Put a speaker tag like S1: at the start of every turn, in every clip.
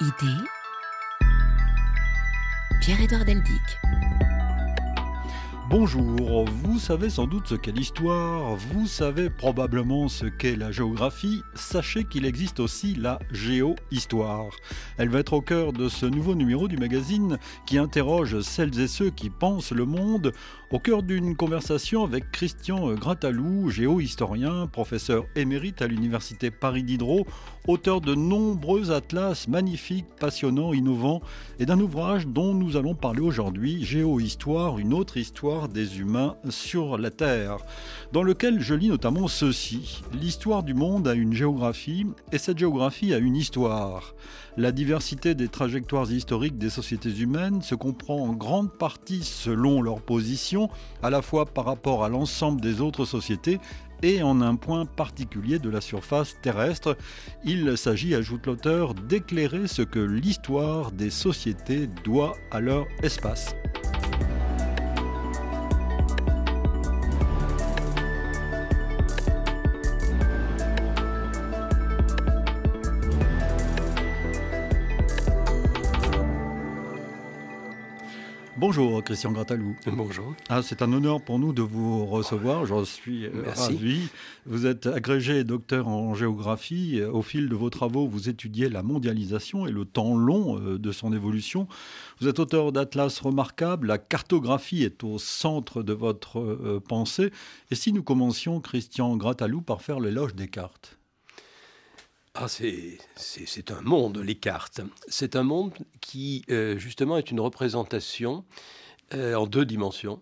S1: Idée Pierre-Édouard Deldic.
S2: Bonjour, vous savez sans doute ce qu'est l'histoire, vous savez probablement ce qu'est la géographie, sachez qu'il existe aussi la géohistoire. Elle va être au cœur de ce nouveau numéro du magazine qui interroge celles et ceux qui pensent le monde au cœur d'une conversation avec Christian Gratalou, géohistorien, professeur émérite à l'université Paris Diderot, auteur de nombreux atlas magnifiques, passionnants, innovants et d'un ouvrage dont nous allons parler aujourd'hui, Géohistoire, une autre histoire des humains sur la Terre, dans lequel je lis notamment ceci. L'histoire du monde a une géographie et cette géographie a une histoire. La diversité des trajectoires historiques des sociétés humaines se comprend en grande partie selon leur position, à la fois par rapport à l'ensemble des autres sociétés et en un point particulier de la surface terrestre. Il s'agit, ajoute l'auteur, d'éclairer ce que l'histoire des sociétés doit à leur espace. Bonjour Christian Gratalou.
S3: Bonjour.
S2: Ah, c'est un honneur pour nous de vous recevoir, j'en suis euh, ravi. Vous êtes agrégé docteur en géographie. Au fil de vos travaux, vous étudiez la mondialisation et le temps long euh, de son évolution. Vous êtes auteur d'atlas remarquables, la cartographie est au centre de votre euh, pensée. Et si nous commencions, Christian Gratalou, par faire l'éloge des cartes?
S3: Ah, c'est un monde, les cartes. C'est un monde qui, euh, justement, est une représentation euh, en deux dimensions.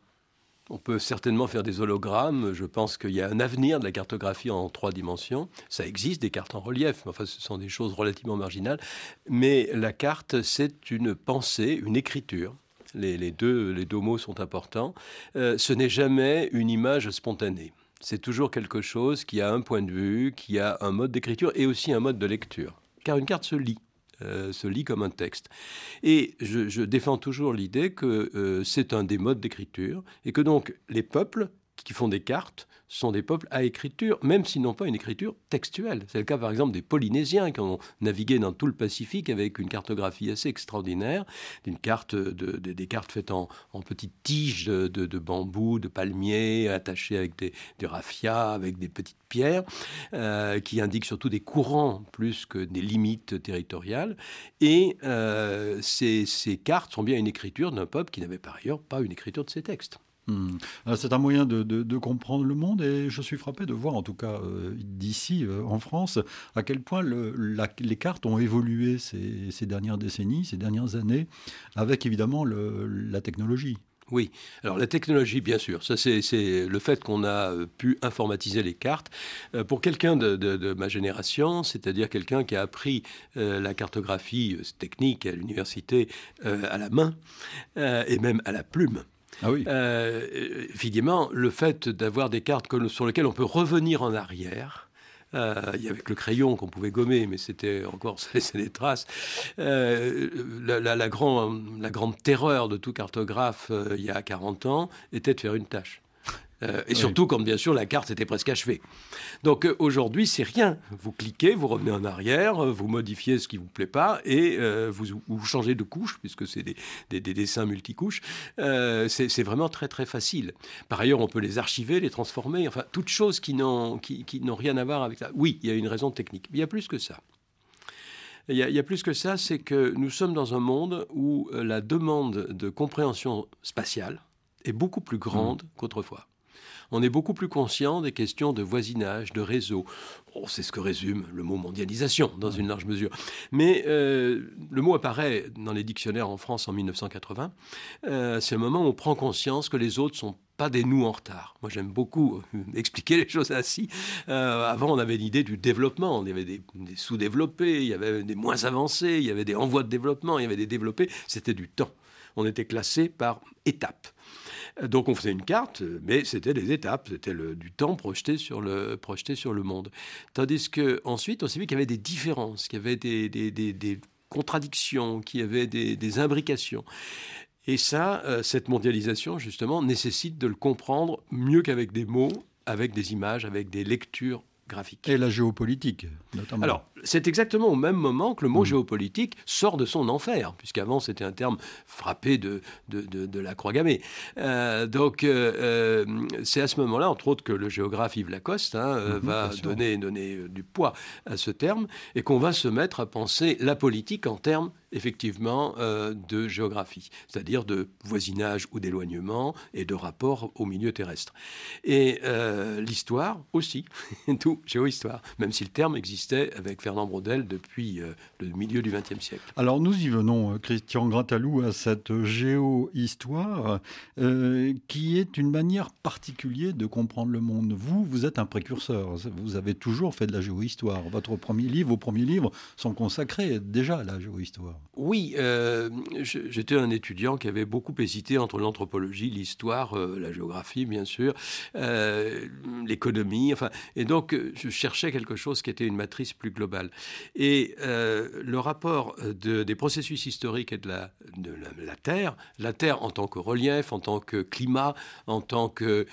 S3: On peut certainement faire des hologrammes. Je pense qu'il y a un avenir de la cartographie en trois dimensions. Ça existe, des cartes en relief, mais enfin, ce sont des choses relativement marginales. Mais la carte, c'est une pensée, une écriture. Les, deux, les deux mots sont importants. Euh, ce n'est jamais une image spontanée c'est toujours quelque chose qui a un point de vue, qui a un mode d'écriture et aussi un mode de lecture. Car une carte se lit. Euh, se lit comme un texte. Et je, défends toujours l'idée que euh, c'est un des modes d'écriture et que donc les peuples qui font des cartes sont des peuples à écriture, même s'ils n'ont pas une écriture textuelle. C'est le cas par exemple des Polynésiens qui ont navigué dans tout le Pacifique avec une cartographie assez extraordinaire, d'une carte de, des cartes faites en, petites tiges de, bambou, de palmiers, attachées avec des, des raffias, avec des petites pierres, euh, qui indiquent surtout des courants plus que des limites territoriales. Et euh, ces cartes sont bien une écriture d'un peuple qui n'avait par ailleurs pas une écriture de ses textes.
S2: Hmm. Euh, c'est un moyen de, comprendre le monde et je suis frappé de voir, en tout cas euh, d'ici euh, en France, à quel point les cartes ont évolué ces, dernières décennies, ces dernières années, avec évidemment la technologie.
S3: Oui, alors la technologie, bien sûr, ça c'est le fait qu'on a pu informatiser les cartes. pour quelqu'un de, ma génération, c'est-à-dire quelqu'un qui a appris la cartographie technique à l'université à la main et même à la plume,
S2: ah oui.
S3: Euh, évidemment, le fait d'avoir des cartes sur lesquelles on peut revenir en arrière, euh, il y avait le crayon qu'on pouvait gommer, mais c'était encore, ça laissait des traces. Euh, la, la, grande terreur de tout cartographe il y a 40 ans était de faire une tâche. Euh, et surtout quand bien sûr la carte était presque achevée. Donc euh, aujourd'hui c'est rien. Vous cliquez, vous revenez en arrière, euh, vous modifiez ce qui vous plaît pas et vous, vous, changez de couche puisque c'est des, des, des, dessins multicouches. c'est vraiment très très facile. Par ailleurs on peut les archiver, les transformer, enfin toutes choses qui n'ont qui, qui rien à voir avec ça. Oui, il y a une raison technique. Mais il y a plus que ça. Il y, a, il y a plus que ça, c'est que nous sommes dans un monde où la demande de compréhension spatiale est beaucoup plus grande mmh. qu'autrefois on est beaucoup plus conscient des questions de voisinage, de réseau. c'est ce que résume le mot mondialisation dans une large mesure. Mais euh, le mot apparaît dans les dictionnaires en France en 1980. Euh, c'est le moment où on prend conscience que les autres sont pas des nous en retard. Moi, j'aime beaucoup euh, expliquer les choses ainsi. avant, on avait l'idée du développement. Il y avait des, des sous-développés, il y avait des moins avancés, il y avait des envois de développement, il y avait des développés. C'était du temps. On était classé par étapes. Donc on faisait une carte, mais c'était des étapes, c'était du temps projeté sur le, projeté sur le monde. Tandis qu'ensuite, on s'est vu qu'il y avait des différences, qu'il y avait des, contradictions, qu'il y avait des, imbrications. Et ça, euh, cette mondialisation, justement, nécessite de le comprendre mieux qu'avec des mots, avec des images, avec des lectures
S2: Et la géopolitique, notamment.
S3: Alors, c'est exactement au même moment que le mot
S2: Mm.
S3: géopolitique sort de son enfer, puisqu'avant c'était un terme frappé de, de, de- de la croix gammée. Euh, donc euh, euh, c'est à ce moment-là, entre autres, que le géographe Yves Lacoste hein,
S2: Mhm,
S3: va donner, donner du poids à ce terme, et qu'on va se mettre à penser la politique en termes effectivement euh, de géographie, c'est-à-dire de voisinage ou d'éloignement et de rapport au milieu terrestre. Et euh, l'histoire aussi, tout géohistoire, même si le terme existait avec Fernand Braudel depuis euh, le milieu du XXe siècle.
S2: Alors nous y venons, Christian Gratalou, à cette géo-histoire qui est une manière particulière de comprendre le monde. Vous, vous êtes un précurseur, vous avez toujours fait de la géo-histoire. Votre premier livre, vos premiers livres sont consacrés déjà à la géo-histoire.
S3: Oui, euh, j'étais un étudiant qui avait beaucoup hésité entre l'anthropologie, l'histoire, euh, la géographie, bien sûr, euh, l'économie, enfin, et donc je cherchais quelque chose qui était une matrice plus globale. Et le rapport de- des processus historiques et de la, de la, la Terre, la Terre en tant que relief, en tant que climat, en tant que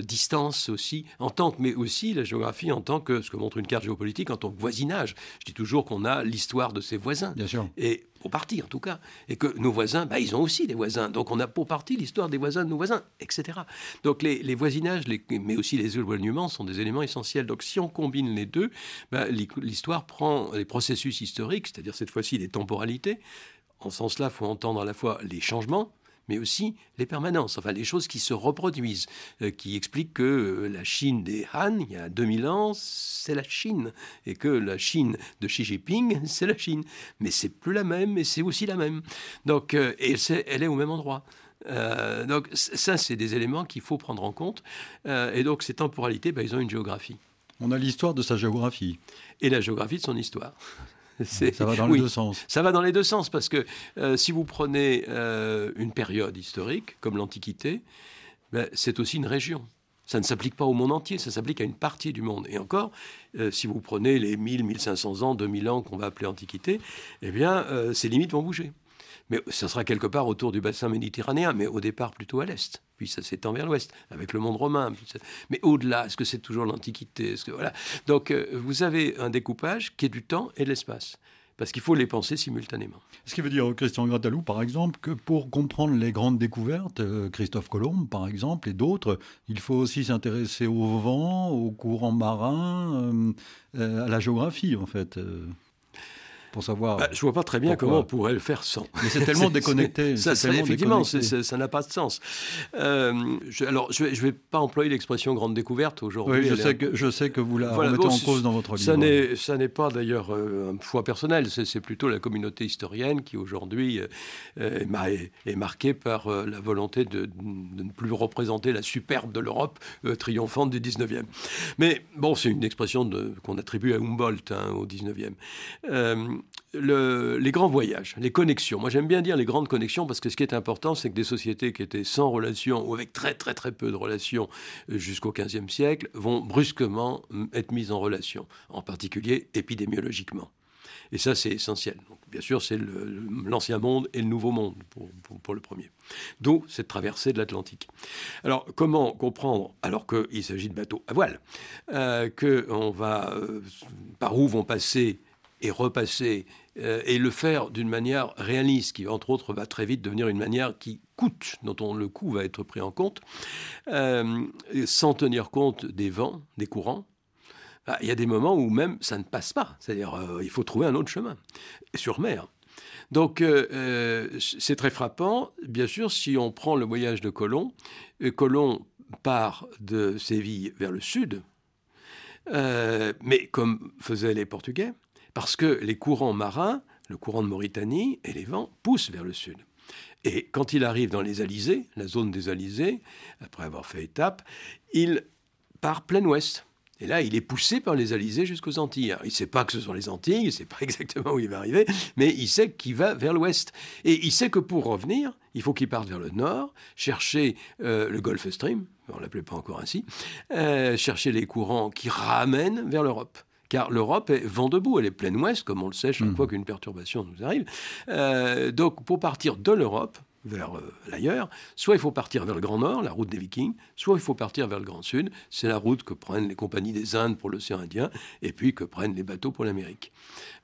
S3: distance aussi, en tant que, mais aussi la géographie en tant que, ce que montre une carte géopolitique, en tant que voisinage. Je dis toujours qu'on a l'histoire de ses voisins.
S2: Bien sûr.
S3: Et pour partie, en tout cas. Et que nos voisins, bah, ils ont aussi des voisins. Donc on a pour partie l'histoire des voisins de nos voisins, etc. Donc les, les voisinages, les- mais aussi les éloignements sont des éléments essentiels. Donc si on combine les deux, bah, l'hi- l'histoire prend les processus historiques, c'est-à-dire cette fois-ci les temporalités. En ce sens-là, il faut entendre à la fois les changements, mais aussi les permanences, enfin les choses qui se reproduisent, euh, qui expliquent que euh, la Chine des Han, il y a 2000 ans, c'est la Chine, et que la Chine de Xi Jinping, c'est la Chine. Mais c'est plus la même, mais c'est aussi la même. Donc, euh, et c'est- elle est au même endroit. Donc ça, c'est des éléments qu'il faut prendre en compte. Et donc ces temporalités, ben, ils ont une géographie.
S2: On a l'histoire de sa géographie.
S3: Et la géographie de son histoire.
S2: Ça va dans
S3: oui.
S2: les deux sens.
S3: Ça va dans les deux sens parce que euh, si vous prenez euh, une période historique comme l'Antiquité, ben, c'est aussi une région. Ça ne s'applique pas au monde entier, ça s'applique à une partie du monde. Et encore, euh, si vous prenez les 1000, 1500 ans, 2000 ans qu'on va appeler Antiquité, eh bien, ces limites vont bouger. Mais ça sera quelque part autour du bassin méditerranéen, mais au départ plutôt à l'est. Puis ça s'étend vers l'ouest, avec le monde romain. Mais au-delà, est-ce que c'est toujours l'Antiquité? Est-ce que voilà Donc euh, vous avez un découpage qui est du temps et de l'espace, parce qu'il faut les penser simultanément.
S2: Ce qui veut dire, Christian Gratalou, par exemple, que pour comprendre les grandes découvertes, euh, Christophe Colomb, par exemple, et d'autres, il faut aussi s'intéresser au vent, aux courants marins, euh, à la géographie, en fait, pour savoir.
S3: Bah, je vois pas très bien
S2: Pourquoi
S3: comment on pourrait le faire sans.
S2: Mais c'est tellement déconnecté.
S3: Ça
S2: tellement
S3: effectivement,
S2: déconnecté.
S3: ça n'a pas de sens. Euh, je- alors, je ne vais, je vais pas employer l'expression grande découverte aujourd'hui.
S2: Oui, je
S3: est
S2: sais, que, je sais que vous la
S3: Voilà,
S2: remettez
S3: bon,
S2: en cause dans votre livre.
S3: Ça n'est, ça n'est pas d'ailleurs euh, un choix personnel, c'est, plutôt la communauté historienne qui aujourd'hui euh, est, mar- est- est marquée par la volonté de, de ne plus représenter la superbe de l'Europe triomphante du 19e. Mais bon, c'est une expression qu'on attribue à Humboldt hein, au 19e. Le- les grands voyages, les connexions. Moi, j'aime bien dire les grandes connexions parce que ce qui est important, c'est que des sociétés qui étaient sans relation ou avec très très très peu de relations euh, jusqu'au XVe siècle vont brusquement être mises en relation, en particulier épidémiologiquement. Et ça, c'est essentiel. Donc, bien sûr, c'est l'ancien monde et le nouveau monde pour, pour- pour le premier. D'où cette traversée de l'Atlantique. Alors, comment comprendre, alors qu'il s'agit de bateaux à voile, euh, que on va, euh, par où vont passer et repasser euh, et le faire d'une manière réaliste, qui entre autres va très vite devenir une manière qui coûte, dont on, le coût va être pris en compte, euh, sans tenir compte des vents, des courants. Bah, Il y a des moments où même ça ne passe pas, c'est-à-dire euh, il faut trouver un autre chemin, sur mer. Donc euh, c'est très frappant, bien sûr, si on prend le voyage de Colomb, Colomb part de Séville vers le sud, mais comme faisaient les Portugais, parce que les courants marins, le courant de Mauritanie et les vents poussent vers le sud. Et quand il arrive dans les Alizés, la zone des Alizés, après avoir fait étape, il part plein ouest. Et là, il est poussé par les Alizés jusqu'aux Antilles. Il ne sait pas que ce sont les Antilles, il ne sait pas exactement où il va arriver, mais il sait qu'il va vers l'ouest. Et il sait que pour revenir, il faut qu'il parte vers le nord, chercher euh, le Gulf Stream, on ne l'appelait pas encore ainsi, euh, chercher les courants qui ramènent vers l'Europe. Car l'Europe est vent debout, elle est pleine ouest, comme on le sait chaque
S2: Mhm.
S3: fois qu'une perturbation nous arrive. Euh, donc, pour partir de l'Europe, vers euh, l'ailleurs, soit il faut partir vers le Grand Nord, la route des Vikings, soit il faut partir vers le Grand Sud, c'est la route que prennent les compagnies des Indes pour l'océan Indien, et puis que prennent les bateaux pour l'Amérique.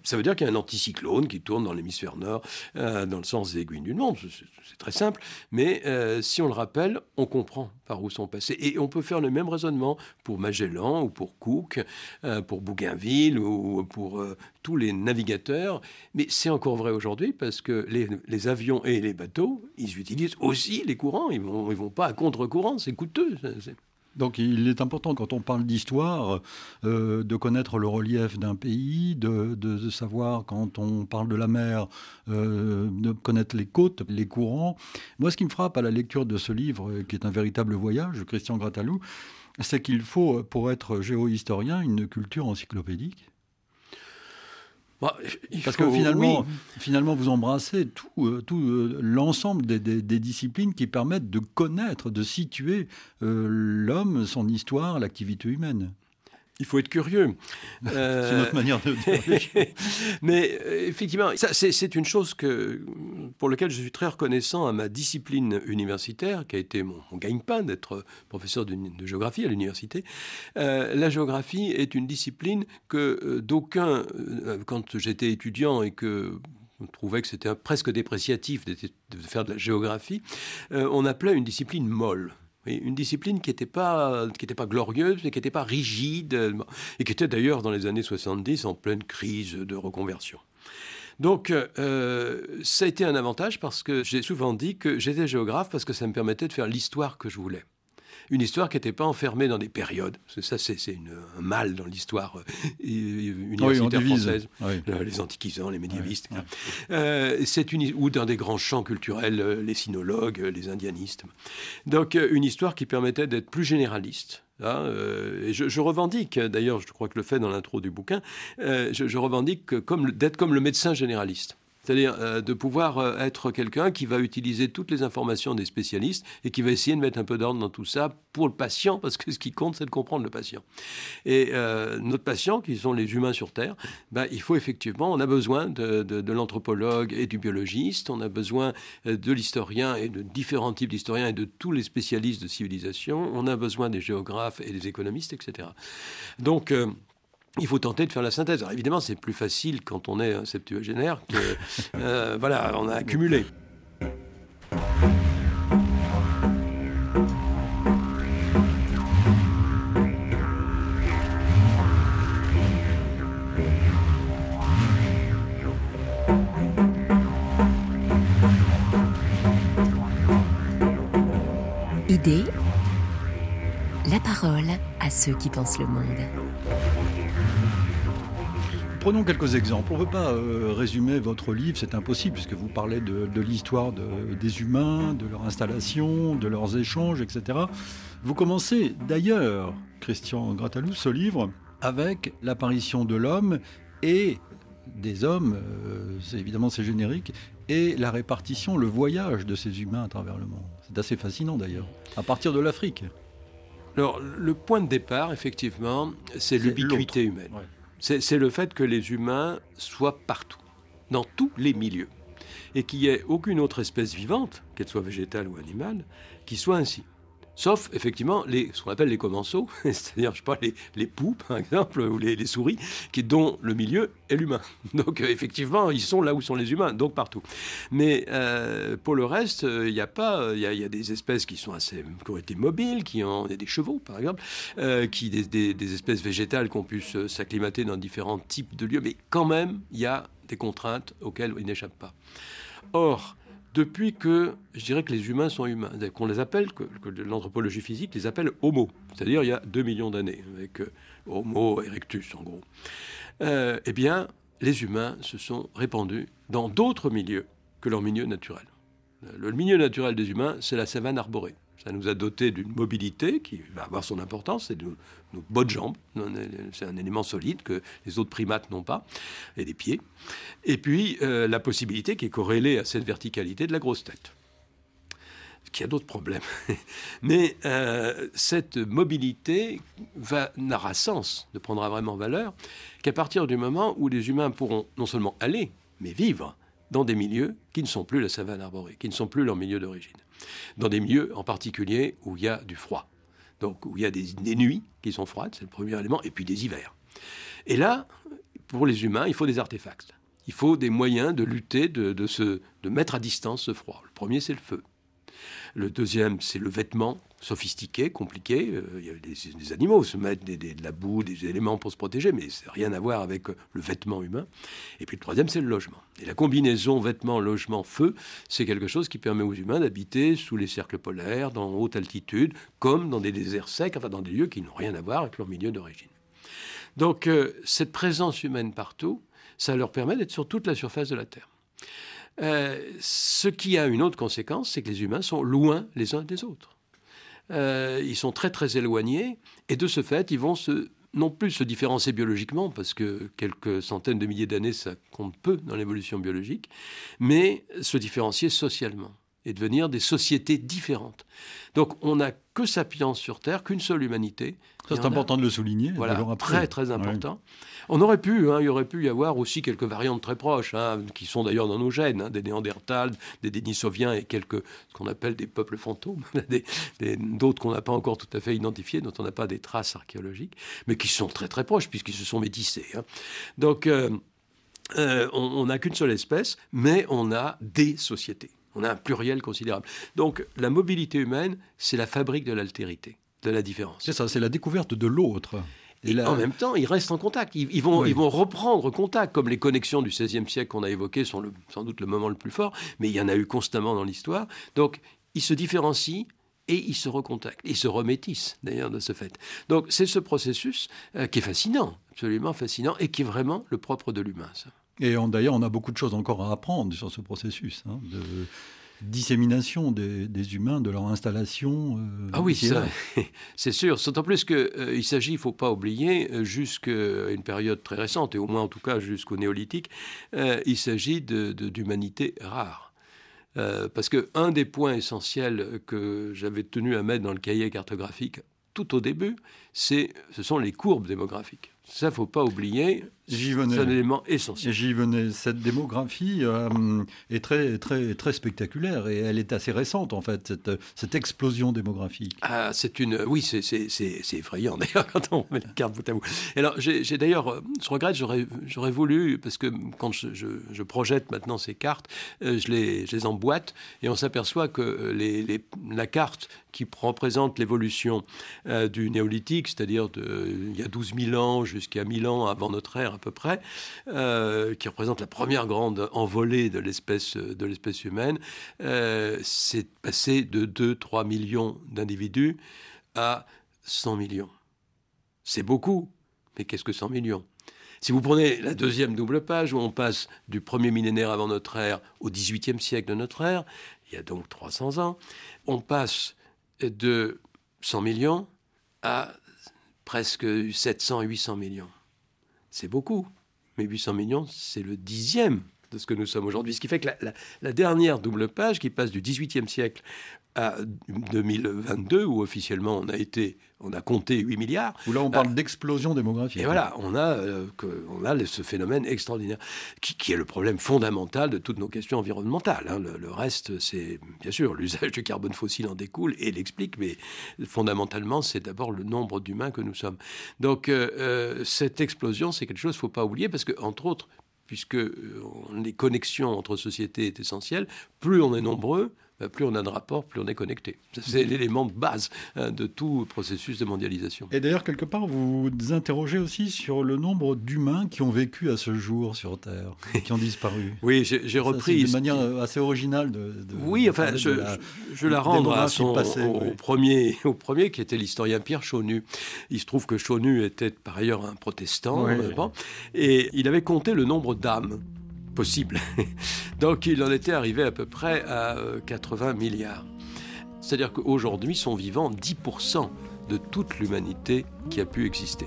S3: Ça veut dire qu'il y a un anticyclone qui tourne dans l'hémisphère nord, euh, dans le sens des aiguilles du monde. C'est très simple. Mais euh, si on le rappelle, on comprend par où sont passés. Et on peut faire le même raisonnement pour Magellan ou pour Cook, pour Bougainville ou pour tous les navigateurs. Mais c'est encore vrai aujourd'hui parce que les, avions et les bateaux, ils utilisent aussi les courants. Ils ne vont, ils vont pas à contre-courant. C'est coûteux.
S2: Donc il est important quand on parle d'histoire euh, de connaître le relief d'un pays, de, savoir quand on parle de la mer, euh, de connaître les côtes, les courants. Moi ce qui me frappe à la lecture de ce livre, euh, qui est un véritable voyage, Christian Gratalou, c'est qu'il faut, pour être géohistorien, une culture encyclopédique. Bah, Parce que finalement, finalement, vous embrassez tout, euh, tout euh, l'ensemble des, des, disciplines qui permettent de connaître, de situer euh, l'homme, son histoire, l'activité humaine
S3: il faut être curieux.
S2: c'est notre manière de dire.
S3: Mais euh, effectivement, c'est une chose que, pour laquelle je suis très reconnaissant à ma discipline universitaire, qui a été mon, gagne-pain d'être professeur de, géographie à l'université. Euh, la géographie est une discipline que euh, d'aucuns, quand j'étais étudiant et que on trouvait que c'était presque dépréciatif de, faire de la géographie, on appelait une discipline molle une discipline qui n'était pas, pas glorieuse, qui n'était pas rigide, et qui était d'ailleurs dans les années 70 en pleine crise de reconversion. Donc, euh, ça a été un avantage parce que j'ai souvent dit que j'étais géographe parce que ça me permettait de faire l'histoire que je voulais une histoire qui n'était pas enfermée dans des périodes. Ça, c'est un mal dans l'histoire euh, universitaire française. Euh, les antiquisants, les médiévistes. Euh, c'est une, ou dans des grands champs culturels, les sinologues, les indianistes. Donc, une histoire qui permettait d'être plus généraliste. Hein, et je, revendique, d'ailleurs, je crois que le fait dans l'intro du bouquin, je, je, revendique d'être comme le médecin généraliste. C'est-à-dire euh, de pouvoir euh, être quelqu'un qui va utiliser toutes les informations des spécialistes et qui va essayer de mettre un peu d'ordre dans tout ça pour le patient, parce que ce qui compte, c'est de comprendre le patient. Et euh, notre patient, qui sont les humains sur Terre, ben, il faut effectivement, on a besoin de, de l'anthropologue et du biologiste, on a besoin de l'historien et de différents types d'historiens et de tous les spécialistes de civilisation, on a besoin des géographes et des économistes, etc. Donc, il faut tenter de faire la synthèse. Alors évidemment, c'est plus facile quand on est un septuagénaire que, euh, voilà, on a accumulé.
S1: Idée, la parole à ceux qui pensent le monde.
S2: Prenons quelques exemples. On ne peut pas euh, résumer votre livre, c'est impossible, puisque vous parlez de, l'histoire des humains, de leur installation, de leurs échanges, etc. Vous commencez d'ailleurs, Christian Gratalou, ce livre avec l'apparition de l'homme et des hommes, euh, c'est évidemment c'est générique, et la répartition, le voyage de ces humains à travers le monde. C'est assez fascinant d'ailleurs, à partir de l'Afrique.
S3: Alors, le point de départ, effectivement, c'est l'ubiquité humaine c'est le fait que les humains soient partout, dans tous les milieux, et qu'il n'y ait aucune autre espèce vivante, qu'elle soit végétale ou animale, qui soit ainsi. Sauf, effectivement, les, ce qu'on appelle les commensaux, c'est-à-dire, je sais pas, les, les poux, par exemple, ou les, souris, qui, dont le milieu est l'humain. Donc, euh, effectivement, ils sont là où sont les humains, donc partout. Mais euh, pour le reste, il n'y a pas... Il y, a des espèces qui sont assez... qui ont été mobiles, qui ont... des chevaux, par exemple, euh, qui, des, des, espèces végétales qui ont pu s'acclimater dans différents types de lieux, mais quand même, il y a des contraintes auxquelles ils n'échappent pas. Or, depuis que je dirais que les humains sont humains, qu'on les appelle, que, l'anthropologie physique les appelle homo, c'est-à-dire il y a 2 millions d'années, avec euh, Homo erectus en gros. Euh, eh bien, les humains se sont répandus dans d'autres milieux que leur milieu naturel. Le milieu naturel des humains, c'est la savane arborée. Ça nous a doté d'une mobilité qui va avoir son importance, c'est nos, nos bonnes jambes. C'est un élément solide que les autres primates n'ont pas, et des pieds. Et puis euh, la possibilité qui est corrélée à cette verticalité de la grosse tête. Qui a d'autres problèmes. Mais euh, cette mobilité n'aura sens, ne prendra vraiment valeur qu'à partir du moment où les humains pourront non seulement aller, mais vivre dans des milieux qui ne sont plus la savane arborée, qui ne sont plus leur milieu d'origine. Dans des milieux en particulier où il y a du froid. Donc où il y a des, nuits qui sont froides, c'est le premier élément, et puis des hivers. Et là, pour les humains, il faut des artefacts. Il faut des moyens de lutter, de, de, de mettre à distance ce froid. Le premier, c'est le feu. Le deuxième, c'est le vêtement sophistiqué, compliqué. Euh, il y a des, animaux se mettent de la boue, des éléments pour se protéger, mais ça rien à voir avec euh, le vêtement humain. Et puis le troisième, c'est le logement. Et la combinaison vêtement, logement, feu, c'est quelque chose qui permet aux humains d'habiter sous les cercles polaires, dans haute altitude, comme dans des déserts secs, enfin dans des lieux qui n'ont rien à voir avec leur milieu d'origine. Donc euh, cette présence humaine partout, ça leur permet d'être sur toute la surface de la Terre. Euh, ce qui a une autre conséquence, c'est que les humains sont loin les uns des autres. Euh, ils sont très très éloignés. Et de ce fait, ils vont non plus se différencier biologiquement, parce que quelques centaines de milliers d'années, ça compte peu dans l'évolution biologique, mais se différencier socialement et devenir des sociétés différentes. Donc on n'a que sapiens sur Terre, qu'une seule humanité.
S2: Ça c'est important de le souligner.
S3: Voilà, très très important. On aurait pu, hein, il y aurait pu y avoir aussi quelques variantes très proches, hein, qui sont d'ailleurs dans nos gènes, hein, des Néandertals, des Denisoviens et quelques, ce qu'on appelle des peuples fantômes, d'autres qu'on n'a pas encore tout à fait identifiés, dont on n'a pas des traces archéologiques, mais qui sont très très proches puisqu'ils se sont métissés. Donc euh, euh, on n'a qu'une seule espèce, mais on a des sociétés. On a un pluriel considérable. Donc la mobilité humaine, c'est la fabrique de l'altérité, de la différence.
S2: C'est ça, c'est la découverte de l'autre.
S3: Et, en même temps, ils restent en contact. Ils, vont, ils vont reprendre contact, comme les connexions du XVIe siècle qu'on a évoquées sont sans doute le moment le plus fort, mais il y en a eu constamment dans l'histoire. Donc, ils se différencient et ils se recontactent. Ils se remétissent, d'ailleurs, de ce fait. Donc, c'est ce processus euh, qui est fascinant, absolument fascinant, et qui est vraiment le propre de l'humain, ça.
S2: Et d'ailleurs, on a beaucoup de choses encore à apprendre sur ce processus hein, de dissémination des, humains, de leur installation.
S3: Euh, ah oui, c'est sûr. D'autant plus qu'il euh, s'agit, il ne faut pas oublier, euh, jusqu'à une période très récente, et au moins en tout cas jusqu'au néolithique, il s'agit d'humanité de, rare. parce qu'un des points essentiels que j'avais tenu à mettre dans le cahier cartographique tout au début, ce sont les courbes démographiques. Ça, faut pas oublier. C'est un élément essentiel.
S2: J'y venais. Cette démographie euh, est très, très, très spectaculaire et elle est assez récente, en fait, cette, cette explosion démographique.
S3: Ah, c'est une. Oui, c'est effrayant, d'ailleurs, quand on met la carte bout à bout. alors, j'ai d'ailleurs, je regrette, j'aurais voulu, parce que quand je, je, projette maintenant ces cartes, euh, je, les, je les emboîte et on s'aperçoit que euh, les, les, la carte qui représente l'évolution du néolithique, c'est-à-dire il y a 12 000 ans jusqu'à 1000 ans avant notre ère à peu près, euh, qui représente la première grande envolée de l'espèce humaine, euh, c'est passé de 2-3 millions d'individus à 100 millions. C'est beaucoup, mais qu'est-ce que 100 millions? Si vous prenez la deuxième double page, où on passe du premier millénaire avant notre ère au XVIIIe siècle de notre ère, il y a donc 300 ans, on passe de 100 millions à presque 700-800 millions. C'est beaucoup, mais 800 millions, c'est le dixième de ce que nous sommes aujourd'hui. Ce qui fait que la, dernière double page, qui passe du XVIIIe siècle à 2022, où officiellement on a été, on a compté 8 milliards.
S2: Où là on parle d'explosion démographique.
S3: Et voilà, on a, euh, que, on a ce phénomène extraordinaire, qui, est le problème fondamental de toutes nos questions environnementales. Hein. Le, reste, c'est bien sûr l'usage du carbone fossile en découle et l'explique, mais fondamentalement, c'est d'abord le nombre d'humains que nous sommes. Donc euh, euh, cette explosion, c'est quelque chose qu'il ne faut pas oublier, parce que entre autres, puisque les connexions entre sociétés est essentielles, plus on est nombreux, plus on a de rapports, plus on est connecté. C'est l'élément de base hein, de tout processus de mondialisation.
S2: Et d'ailleurs, quelque part, vous vous interrogez aussi sur le nombre d'humains qui ont vécu à ce jour sur Terre, qui ont disparu.
S3: oui, j'ai repris.
S2: de manière assez originale de.
S3: oui, enfin, je, la, je la rendre à son, au, premier, au premier, qui était l'historien Pierre Chaunu. Il se trouve que Chaunu était par ailleurs un protestant, euh, et il avait compté le nombre d'âmes possible. Donc il en était arrivé à peu près à 80 euh, milliards. C'est-à-dire qu'aujourd'hui sont vivants 10% de toute l'humanité qui a pu exister.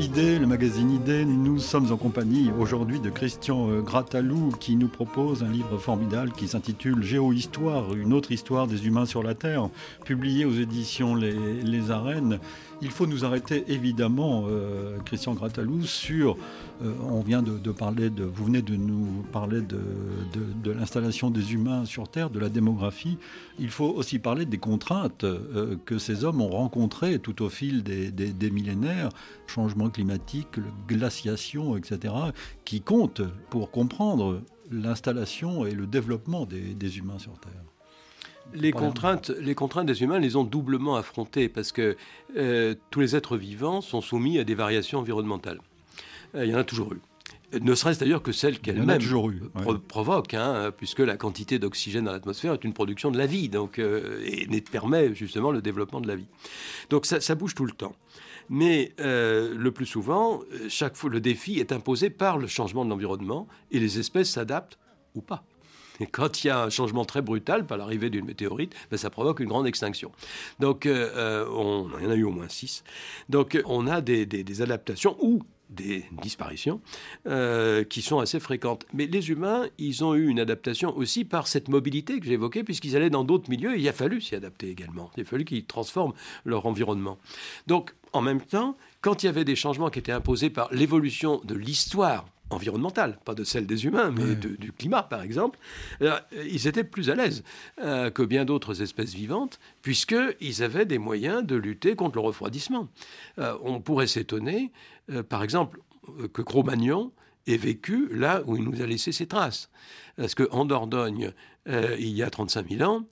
S2: Idée, le magazine Idée. Nous sommes en compagnie aujourd'hui de Christian euh, Gratalou qui nous propose un livre formidable qui s'intitule Géohistoire, une autre histoire des humains sur la Terre, publié aux éditions Les, Arènes. Il faut nous arrêter évidemment, euh, Christian Gratalou, sur. Euh, on vient de, parler de. Vous venez de nous parler de, l'installation des humains sur Terre, de la démographie. Il faut aussi parler des contraintes euh, que ces hommes ont rencontrées tout au fil des, millénaires, changement climatique, glaciation, etc., qui comptent pour comprendre l'installation et le développement des, des humains sur Terre
S3: les contraintes, les contraintes des humains les ont doublement affrontées parce que euh, tous les êtres vivants sont soumis à des variations environnementales. Euh, il y en a toujours eu. Ne serait-ce d'ailleurs que celles qu'elles-mêmes provoquent, hein, puisque la quantité d'oxygène dans l'atmosphère est une production de la vie, donc, euh, et permet justement le développement de la vie. Donc ça, ça bouge tout le temps. Mais le plus souvent, chaque fois, le défi est imposé par le changement de l'environnement et les espèces s'adaptent ou pas. Et quand il y a un changement très brutal par l'arrivée d'une météorite, ben, ça provoque une grande extinction. Donc, euh, euh, on, il y en a eu au moins six. Donc, on a des, adaptations ou des disparitions euh, qui sont assez fréquentes. Mais les humains, ils ont eu une adaptation aussi par cette mobilité que j'évoquais, puisqu'ils allaient dans d'autres milieux il a fallu s'y adapter également. Il a fallu qu'ils transforment leur environnement. Donc, en même temps, quand il y avait des changements qui étaient imposés par l'évolution de l'histoire environnementale, pas de celle des humains, mais du climat, par exemple, euh, ils étaient plus à l'aise euh, que bien d'autres espèces vivantes, puisqu'ils avaient des moyens de lutter contre le refroidissement. Euh, on pourrait s'étonner, par exemple, que Cro-Magnon ait vécu là où il nous a laissé ses traces. Parce qu'en Dordogne, il y a 35 000 ans,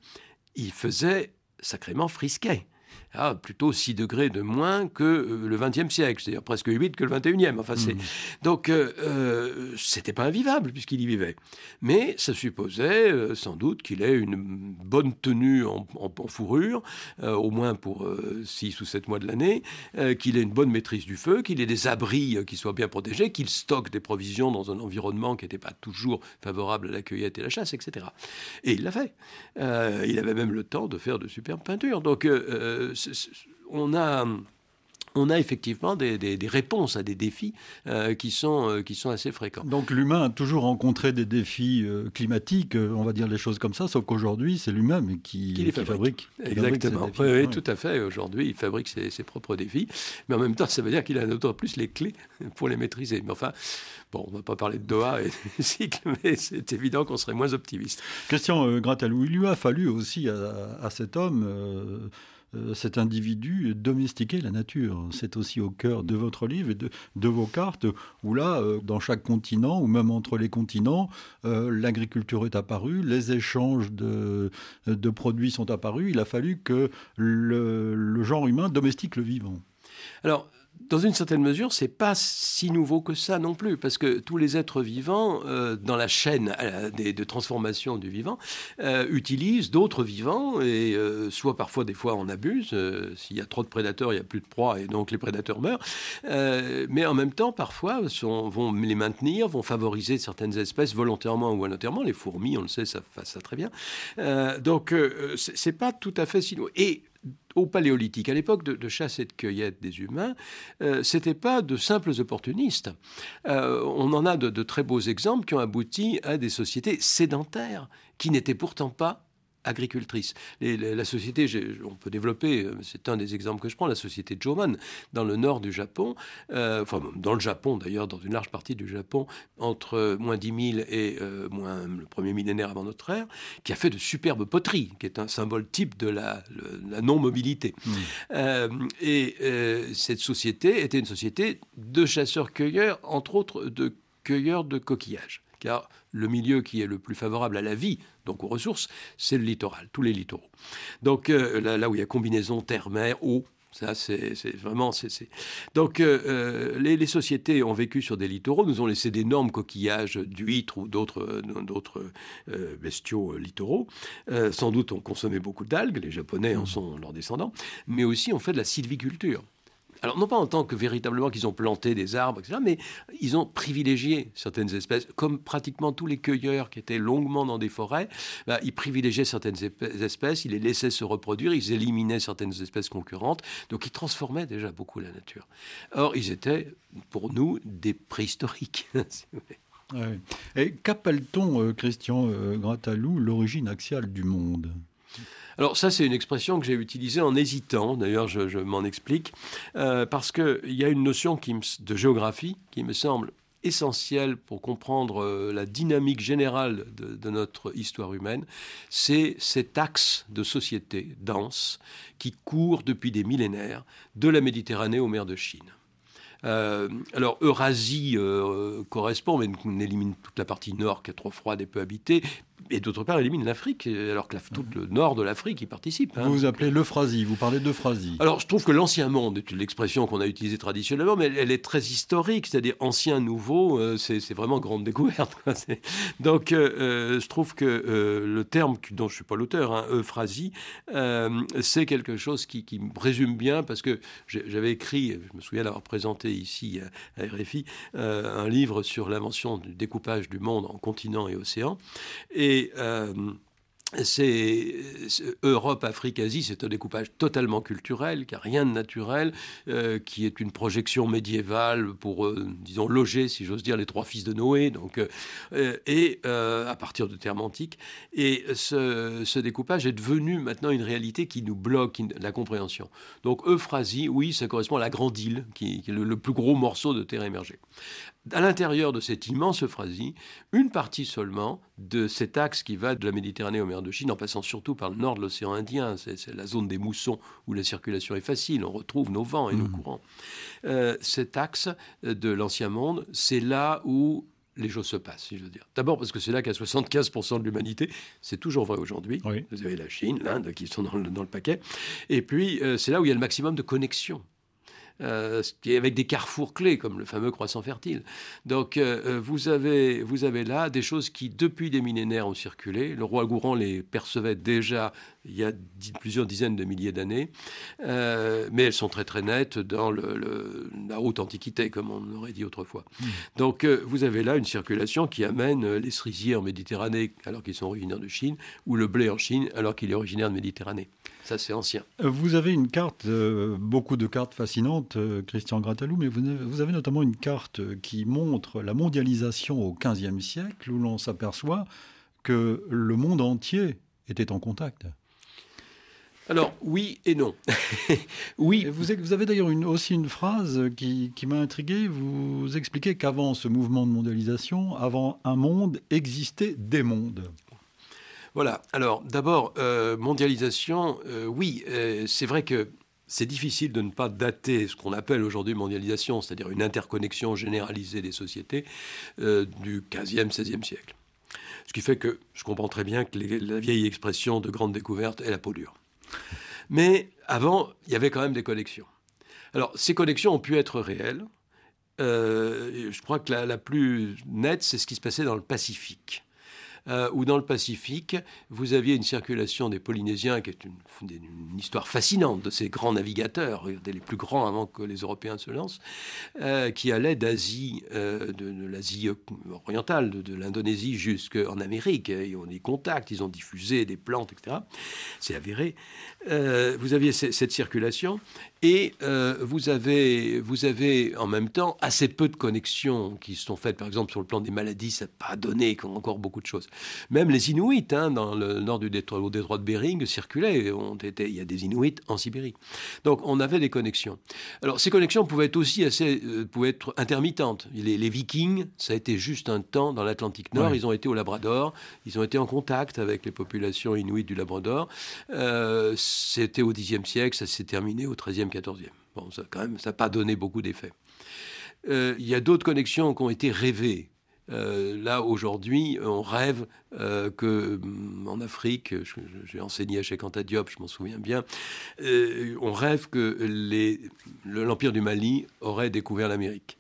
S3: il faisait sacrément frisquet plutôt 6 degrés de moins que euh, le 20e siècle, c'est-à-dire presque 8 que le 21e. Enfin, c'est... Mmh. Donc, euh, euh, c'était pas invivable puisqu'il y vivait. Mais ça supposait euh, sans doute qu'il ait une bonne tenue en, fourrure, au moins pour 6 ou 7 mois de l'année, qu'il ait une bonne maîtrise du feu, qu'il ait des abris qui soient bien protégés, qu'il stocke des provisions dans un environnement qui n'était pas toujours favorable à la cueillette et la chasse, etc. Et il l'a fait. il avait même le temps de faire de superbes peintures. Donc, on a on a effectivement des, réponses à des défis euh, qui, sont, euh, qui sont assez fréquents.
S2: Donc l'humain a toujours rencontré des défis euh, climatiques, on va dire les choses comme ça, sauf qu'aujourd'hui c'est lui-même qui,
S3: les fabrique. Exactement, oui, tout à fait. Aujourd'hui il fabrique ses, propres défis, mais en même temps ça veut dire qu'il a d'autant plus les clés pour les maîtriser. Mais enfin, bon, on ne va pas parler de Doha et du cycle, mais c'est évident qu'on serait moins optimiste.
S2: Question Gratalou, il lui a fallu aussi à, cet homme cet individu domestiquer la nature. C'est aussi au cœur de votre livre et de, vos cartes, où là, euh, dans chaque continent, ou même entre les continents, euh, l'agriculture est apparue, les échanges de, produits sont apparus. Il a fallu que le, le genre humain domestique le vivant.
S3: Alors, dans une certaine mesure, c'est pas si nouveau que ça non plus, parce que tous les êtres vivants, euh, dans la chaîne euh, de transformation du vivant, euh, utilisent d'autres vivants, et soit parfois, des fois, on abuse. S'il y a trop de prédateurs, il n'y a plus de proie, et donc les prédateurs meurent. mais en même temps, parfois, sont, vont les maintenir, vont favoriser certaines espèces volontairement ou volontairement. Les fourmis, on le sait, ça fait ça très bien. donc, c'est pas tout à fait si nouveau. Et au paléolithique, à l'époque de, chasse et de cueillette des humains, euh, ce n'était pas de simples opportunistes. Euh, on en a de, très beaux exemples qui ont abouti à des sociétés sédentaires, qui n'étaient pourtant pas agricultrice. la société, on peut développer, euh, c'est un des exemples que je prends, la société Joman, dans le nord du Japon, euh, enfin dans le Japon d'ailleurs, dans une large partie du Japon, entre moins 10 000 et euh, moins le premier millénaire avant notre ère, qui a fait de superbes poteries, qui est un symbole type de la, non-mobilité. Mmh. et cette société était une société de chasseurs-cueilleurs, entre autres de cueilleurs de coquillages car le milieu qui est le plus favorable à la vie, donc aux ressources, c'est le littoral, tous les littoraux. Donc euh, là, où il y a combinaison terre-mer, eau, ça, c'est vraiment. Donc, euh, euh, les, sociétés ont vécu sur des littoraux, nous ont laissé d'énormes coquillages d'huîtres ou d'autres bestiaux littoraux. sans doute, ont consommé beaucoup d'algues, les Japonais en sont leurs descendants, mais aussi ont fait de la sylviculture Alors, non pas en tant que véritablement qu'ils ont planté des arbres, etc., mais ils ont privilégié certaines espèces, comme pratiquement tous les cueilleurs qui étaient longuement dans des forêts, bah, ils privilégiaient certaines espèces, ils les laissaient se reproduire, ils éliminaient certaines espèces concurrentes, donc ils transformaient déjà beaucoup la nature. Or, ils étaient, pour nous, des préhistoriques.
S2: Et qu'appelle-t-on, euh, Christian euh, Gratalou, l'origine axiale du monde?
S3: Alors ça, c'est une expression que j'ai utilisée en hésitant, d'ailleurs je, m'en explique, euh, parce qu'il y a une notion de géographie qui me semble essentielle pour comprendre euh, la dynamique générale de, notre histoire humaine, c'est cet axe de société dense qui court depuis des millénaires de la Méditerranée aux mers de Chine. Euh, alors Eurasie correspond, mais on élimine toute la partie nord qui est trop froide et peu habitée, et d'autre part, élimine l'Afrique, alors que tout le nord de l'Afrique y participe.
S2: Hein. Vous vous appelez l'euphrasie, vous parlez d'euphrasie.
S3: Alors, je trouve que l'ancien monde est l'expression qu'on a utilisée traditionnellement, mais elle, est très historique, c'est-à-dire ancien, nouveau, euh, c'est vraiment grande découverte. Donc, euh, euh, je trouve que le terme dont je ne suis pas l'auteur, hein, euphrasie, c'est quelque chose qui, qui, me résume bien, parce que j'avais écrit, je me souviens d'avoir présenté ici à RFI, un livre sur l'invention du découpage du monde en continents et océans. Et euh, c'est Europe, Afrique, Asie, c'est un découpage totalement culturel, qui n'a rien de naturel, euh, qui est une projection médiévale pour, euh, disons, loger, si j'ose dire, les trois fils de Noé, donc, et à partir de termes antiques. Et ce, découpage est devenu maintenant une réalité qui nous bloque la compréhension. Donc Euphrasie, oui, ça correspond à la grande île, qui, est le, le, plus gros morceau de terre émergée à l'intérieur de cette immense Euphrasie, une partie seulement de cet axe qui va de la Méditerranée aux mers de Chine, en passant surtout par le nord de l'océan Indien, c'est la zone des moussons où la circulation est facile, on retrouve nos vents et nos mmh. courants. Euh, cet axe de l'ancien monde, c'est là où les choses se passent, si je veux dire. D'abord parce que c'est là a 75% de l'humanité, c'est toujours vrai aujourd'hui. Vous avez la Chine, l'Inde qui sont dans le, paquet. Et puis, euh, c'est là où il y a le maximum de connexions. Euh, avec des carrefours clés, comme le fameux croissant fertile. Donc euh, euh, vous, avez, vous avez là des choses qui, depuis des millénaires, ont circulé. Le roi Gourand les percevait déjà il y a plusieurs dizaines de milliers d'années, mais elles sont très très nettes dans le, la haute antiquité, comme on aurait dit autrefois. Hmm. Donc vous avez là une circulation qui amène les cerisiers en Méditerranée alors qu'ils sont originaires de Chine, ou le blé en Chine alors qu'il est originaire de Méditerranée. Ça, c'est ancien.
S2: Vous avez une carte, beaucoup de cartes fascinantes euh, Christian Gratalou, mais vous avez, notamment une carte qui montre la mondialisation au XVe siècle, où l'on s'aperçoit que le monde entier était en contact.
S3: Alors oui et non. oui.
S2: vous, avez d'ailleurs aussi une phrase qui, m'a intrigué. Vous expliquez qu'avant ce mouvement de mondialisation, avant un monde, existaient des mondes.
S3: Voilà. Alors d'abord, euh, mondialisation, euh, oui, c'est vrai que c'est difficile de ne pas dater ce qu'on appelle aujourd'hui mondialisation, c'est-à-dire une interconnexion généralisée des sociétés euh, du 15e, 16e siècle. Ce qui fait que je comprends très bien que la vieille expression de grande découverte est la peau dure. Mais avant, il y avait quand même des connexions. Alors, ces connexions ont pu être réelles. Euh, je crois que la plus nette, c'est ce qui se passait dans le Pacifique. Euh, où dans le Pacifique, vous aviez une circulation des Polynésiens, qui est une, histoire fascinante de ces grands navigateurs, des les plus grands avant que les Européens se lancent, euh, qui allaient d'Asie, euh, de, l'Asie orientale, de, l'Indonésie jusqu'en Amérique. Ils ont des contacts, ils ont diffusé des plantes, etc. C'est avéré. vous aviez cette circulation et vous, avez, vous avez en même temps assez peu de connexions qui sont faites, par exemple, sur le plan des maladies, ça n'a pas donné encore beaucoup de choses. Même les Inuits, hein, dans le nord du détroit, au détroit de Bering, circulaient. On était, il y a des Inuits en Sibérie. Donc on avait des connexions. Alors ces connexions pouvaient être aussi assez, euh, pouvaient être intermittentes. Les, Vikings, ça a été juste un temps dans l'Atlantique Nord. Ils ont été au Labrador. Ils ont été en contact avec les populations inuites du Labrador. Euh, c'était au Xe siècle. Ça s'est terminé au XIIIe, Bon, ça quand même, ça n'a pas donné beaucoup d'effets. Euh, il y a d'autres connexions qui ont été rêvées. Euh, là, aujourd'hui, on rêve euh, que mm, en Afrique, j'ai enseigné à Cheikh Anta Diop, je m'en souviens bien, euh, on rêve que l'Empire du Mali aurait découvert l'Amérique.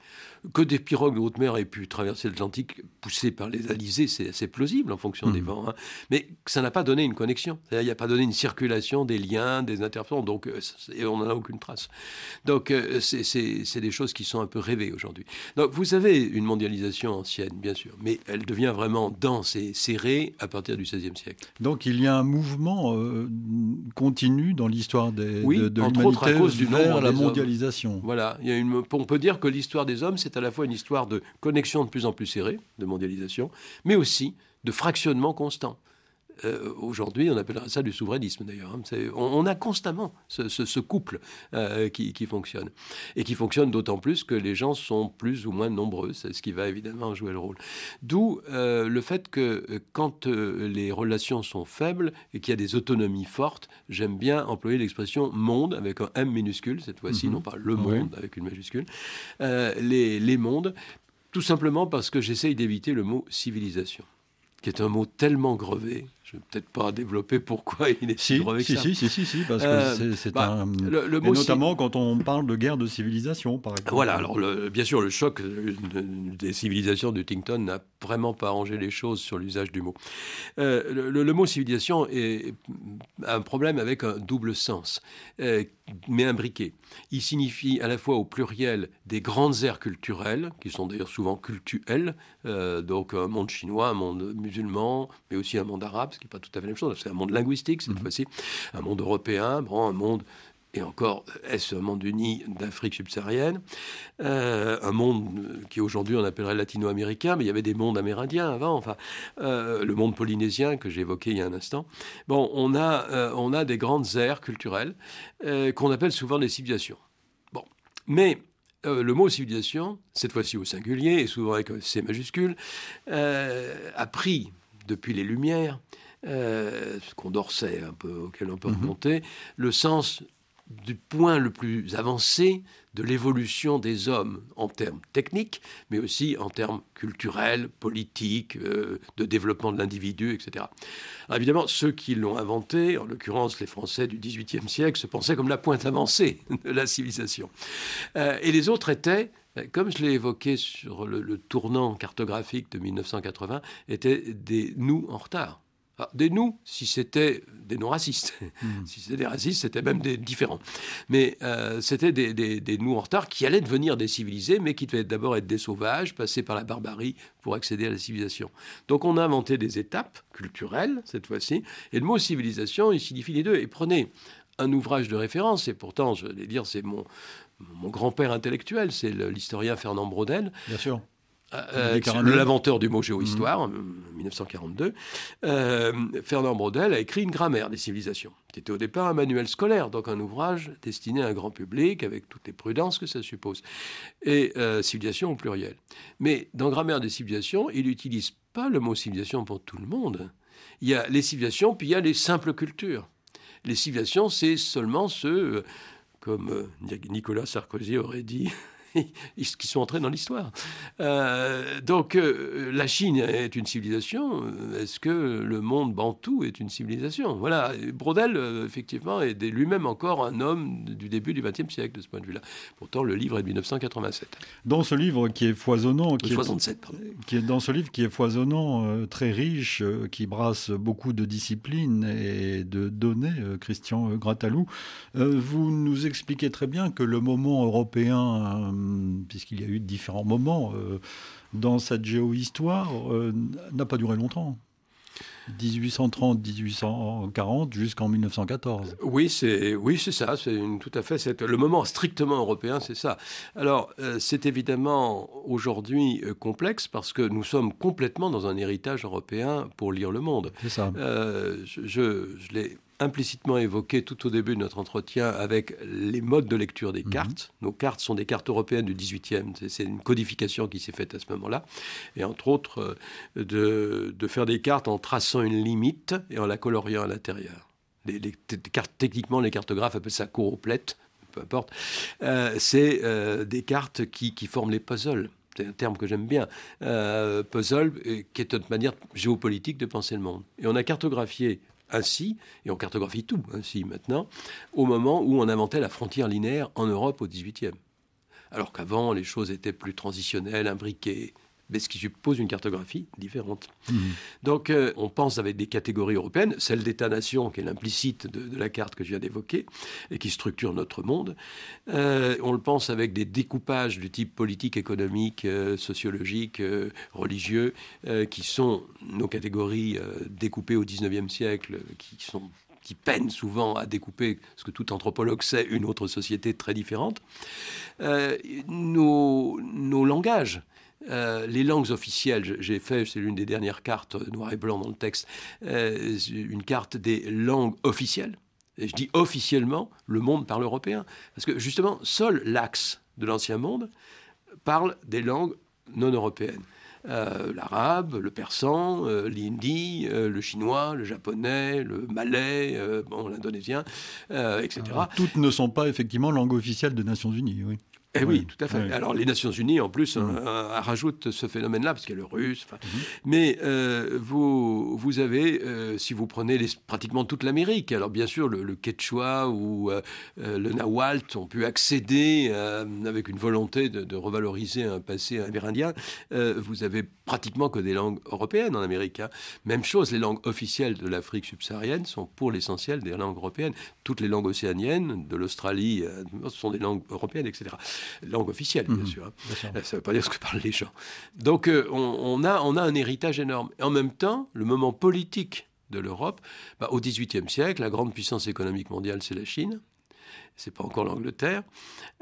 S3: Que des pirogues de haute mer aient pu traverser l'Atlantique poussées par les alizés, c'est assez plausible en fonction des mmh. vents. Hein. Mais ça n'a pas donné une connexion. Il n'y a pas donné une circulation des liens, des interférences, donc euh, et on n'en a aucune trace. Donc euh, c'est des choses qui sont un peu rêvées aujourd'hui. Donc vous avez une mondialisation ancienne, bien sûr, mais elle devient vraiment dense et serrée à partir du XVIe siècle.
S2: Donc il y a un mouvement euh, continu dans l'histoire de, l'humanité vers la mondialisation.
S3: Voilà, il y a une, on peut dire que l'histoire des hommes, c'est à la fois une histoire de connexion de plus en plus serrée, de mondialisation, mais aussi de fractionnement constant. Euh, aujourd'hui, on appellerait ça du souverainisme d'ailleurs. Hein. On, a constamment ce, couple euh, qui, fonctionne. Et qui fonctionne d'autant plus que les gens sont plus ou moins nombreux, c'est ce qui va évidemment jouer le rôle. D'où euh, le fait que quand les relations sont faibles et qu'il y a des autonomies fortes, j'aime bien employer l'expression monde avec un M minuscule, cette fois-ci, mhm. non pas le monde avec une majuscule, les, les mondes, tout simplement parce que j'essaye d'éviter le mot civilisation qui est un mot tellement grevé je vais peut-être pas développer pourquoi il est
S2: si, si,
S3: ça.
S2: Si, si, si, si, parce que euh, c'est bah, un... Le, mot notamment quand on parle de guerre de civilisation, par exemple.
S3: Voilà, alors bien sûr, le choc des civilisations de Tington n'a vraiment pas arrangé les choses sur l'usage du mot. Euh, le, mot civilisation est, un problème avec un double sens, euh, mais imbriqué. Il signifie à la fois au pluriel des grandes aires culturelles, qui sont d'ailleurs souvent cultuelles, donc un monde chinois, un monde musulman, mais aussi un monde arabe, qui n'est pas tout à fait la même chose. C'est un monde linguistique cette mhm. fois-ci, un monde européen, bon, un monde et encore, est-ce un monde uni d'Afrique subsaharienne? Euh, Un monde qui aujourd'hui on appellerait latino-américain, mais il y avait des mondes amérindiens avant, enfin, euh, le monde polynésien que j'ai évoqué il y a un instant. Bon, on a, euh, on a des grandes aires culturelles qu'on appelle souvent des civilisations. Bon, mais le mot civilisation, cette fois-ci au singulier, et souvent avec C majuscule, a pris, depuis les Lumières, euh, Condorcet un peu, auquel on peut mhm. remonter, le sens du point le plus avancé de l'évolution des hommes en termes techniques, mais aussi en termes culturels, politiques, euh, de développement de l'individu, etc. évidemment, ceux qui l'ont inventé, en l'occurrence les Français du XVIIIe siècle, se pensaient comme la pointe avancée de la civilisation. Euh, et les autres étaient comme je l'ai évoqué sur le, le, tournant cartographique de 1980, étaient des nous en retard. Ah, des nous, si c'était des non-racistes. Hmm. si c'était des racistes, c'était même des différents. Mais euh, c'était des, des, nous en retard qui allaient devenir des civilisés, mais qui devaient d'abord être des sauvages, passer par la barbarie pour accéder à la civilisation. Donc on a inventé des étapes culturelles, cette fois-ci, et le mot civilisation, il signifie les deux. Et prenez un ouvrage de référence, et pourtant, je vais dire, c'est mon, mon grand-père intellectuel, c'est l'historien Fernand Braudel.
S2: Bien sûr.
S3: Euh, l'inventeur du mot géohistoire, en 1942, euh, Fernand Braudel a écrit une grammaire des civilisations, qui était au départ un manuel scolaire, donc un ouvrage destiné à un grand public, avec toutes les prudences que ça suppose, et euh, civilisation au pluriel. Mais dans Grammaire des civilisations, il n'utilise pas le mot civilisation pour tout le monde. Il y a les civilisations, puis il y a les simples cultures. Les civilisations, c'est seulement ceux, comme Nicolas Sarkozy aurait dit, qui sont entrés dans l'histoire. Euh, donc euh, la Chine est une civilisation. Est-ce que le monde bantou est une civilisation? Voilà. Brodel, euh, effectivement, est lui-même encore un homme du début du XXe siècle de ce point de vue-là. Pourtant, le livre est de 1987.
S2: Dans ce livre qui est foisonnant,
S3: qui 67,
S2: est, qui est dans ce livre qui est foisonnant, très riche, qui brasse beaucoup de disciplines et de données, Christian Gratalou, vous nous expliquez très bien que le moment européen puisqu'il y a eu différents moments euh, dans cette géohistoire, euh, n'a pas duré longtemps. 1830-1840 jusqu'en 1914.
S3: Oui, c'est oui, c'est ça. C'est tout à fait le moment strictement européen, c'est ça. Alors, c'est évidemment aujourd'hui complexe parce que nous sommes complètement dans un héritage européen pour lire le monde.
S2: C'est ça.
S3: je, je l'ai implicitement évoqué tout au début de notre entretien avec les modes de lecture des mhm. cartes. Nos cartes sont des cartes européennes du 18e. C'est une codification qui s'est faite à ce moment-là. Et entre autres, euh, de, faire des cartes en traçant une limite et en la coloriant à l'intérieur. Les, cartes, techniquement, les cartographes appellent ça coroplettes, peu importe. Euh, c'est euh, des cartes qui, forment les puzzles c'est un terme que j'aime bien, puzzle, qui est une manière géopolitique de penser le monde. Et on a cartographié ainsi, et on cartographie tout ainsi maintenant, au moment où on inventait la frontière linéaire en Europe au XVIIIe. alors qu'avant, les choses étaient plus transitionnelles, imbriquées mais ce qui suppose une cartographie différente. Mmh. Donc euh, on pense avec des catégories européennes, celle d'État-nation qui est l'implicite de, la carte que je viens d'évoquer et qui structure notre monde. Euh, on le pense avec des découpages du type politique, économique, euh, sociologique, religieux, qui sont nos catégories découpées au XIXe siècle, qui sont qui peinent souvent à découper, ce que tout anthropologue sait, une autre société très différente. nos, nos langages euh, les langues officielles, j'ai fait, c'est l'une des dernières cartes noir et blanc dans le texte, euh, une carte des langues officielles. Et je dis officiellement, le monde parle européen. Parce que justement, seul l'axe de l'ancien monde parle des langues non européennes. Euh, l'arabe, le persan, l'hindi, le chinois, le japonais, le malais, l'indonésien, etc.
S2: toutes ne sont pas effectivement langues officielles des Nations Unies, oui.
S3: Eh oui, tout à fait. Alors les Nations Unies, en plus, mmh. euh, rajoutent ce phénomène-là, parce qu'il y a le russe. Mmh. Mais euh, vous, vous avez, euh, si vous prenez les, pratiquement toute l'Amérique, alors bien sûr, le, quechua ou le nahuatl ont pu accéder avec une volonté de, revaloriser un passé amérindien. vous avez pratiquement que des langues européennes en Amérique. Hein. Même chose, les langues officielles de l'Afrique subsaharienne sont pour l'essentiel des langues européennes. Toutes les langues océaniennes, de l'Australie, sont des langues européennes, etc langue officielle, bien mhm. sûr. Hein. Ça ne veut pas dire ce que parlent les gens. Donc euh, on, a, on a un héritage énorme. Et en même temps, le moment politique de l'Europe, bah, au XVIIIe siècle, la grande puissance économique mondiale, c'est la Chine. C'est pas encore l'Angleterre.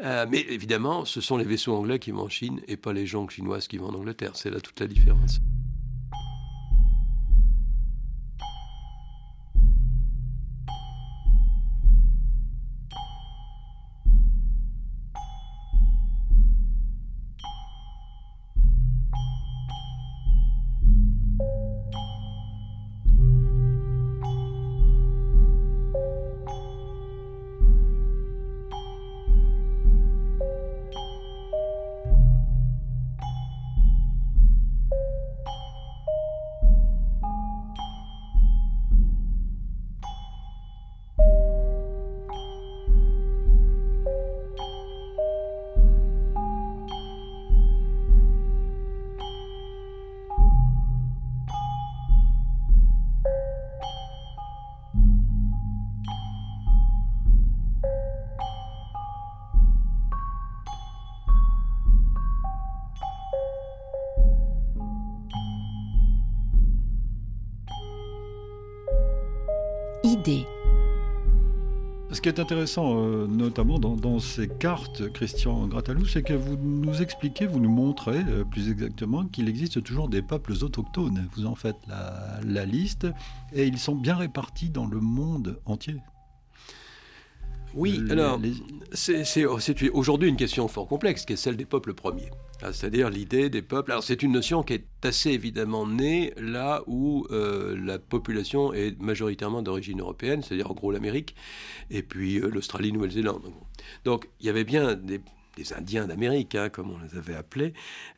S3: Euh, mais évidemment, ce sont les vaisseaux anglais qui vont en Chine et pas les gens chinoises qui vont en Angleterre. C'est là toute la différence.
S2: Ce qui est intéressant, euh, notamment dans, ces cartes, Christian Gratalou, c'est que vous nous expliquez, vous nous montrez euh, plus exactement qu'il existe toujours des peuples autochtones. Vous en faites la, liste et ils sont bien répartis dans le monde entier.
S3: Oui, alors, c'est aujourd'hui une question fort complexe, qui est celle des peuples premiers. Ah, c'est-à-dire l'idée des peuples. Alors c'est une notion qui est assez évidemment née là où euh, la population est majoritairement d'origine européenne, c'est-à-dire en gros l'Amérique, et puis euh, l'Australie, Nouvelle-Zélande. Donc il y avait bien des, Indiens d'Amérique, hein, comme on les avait appelés,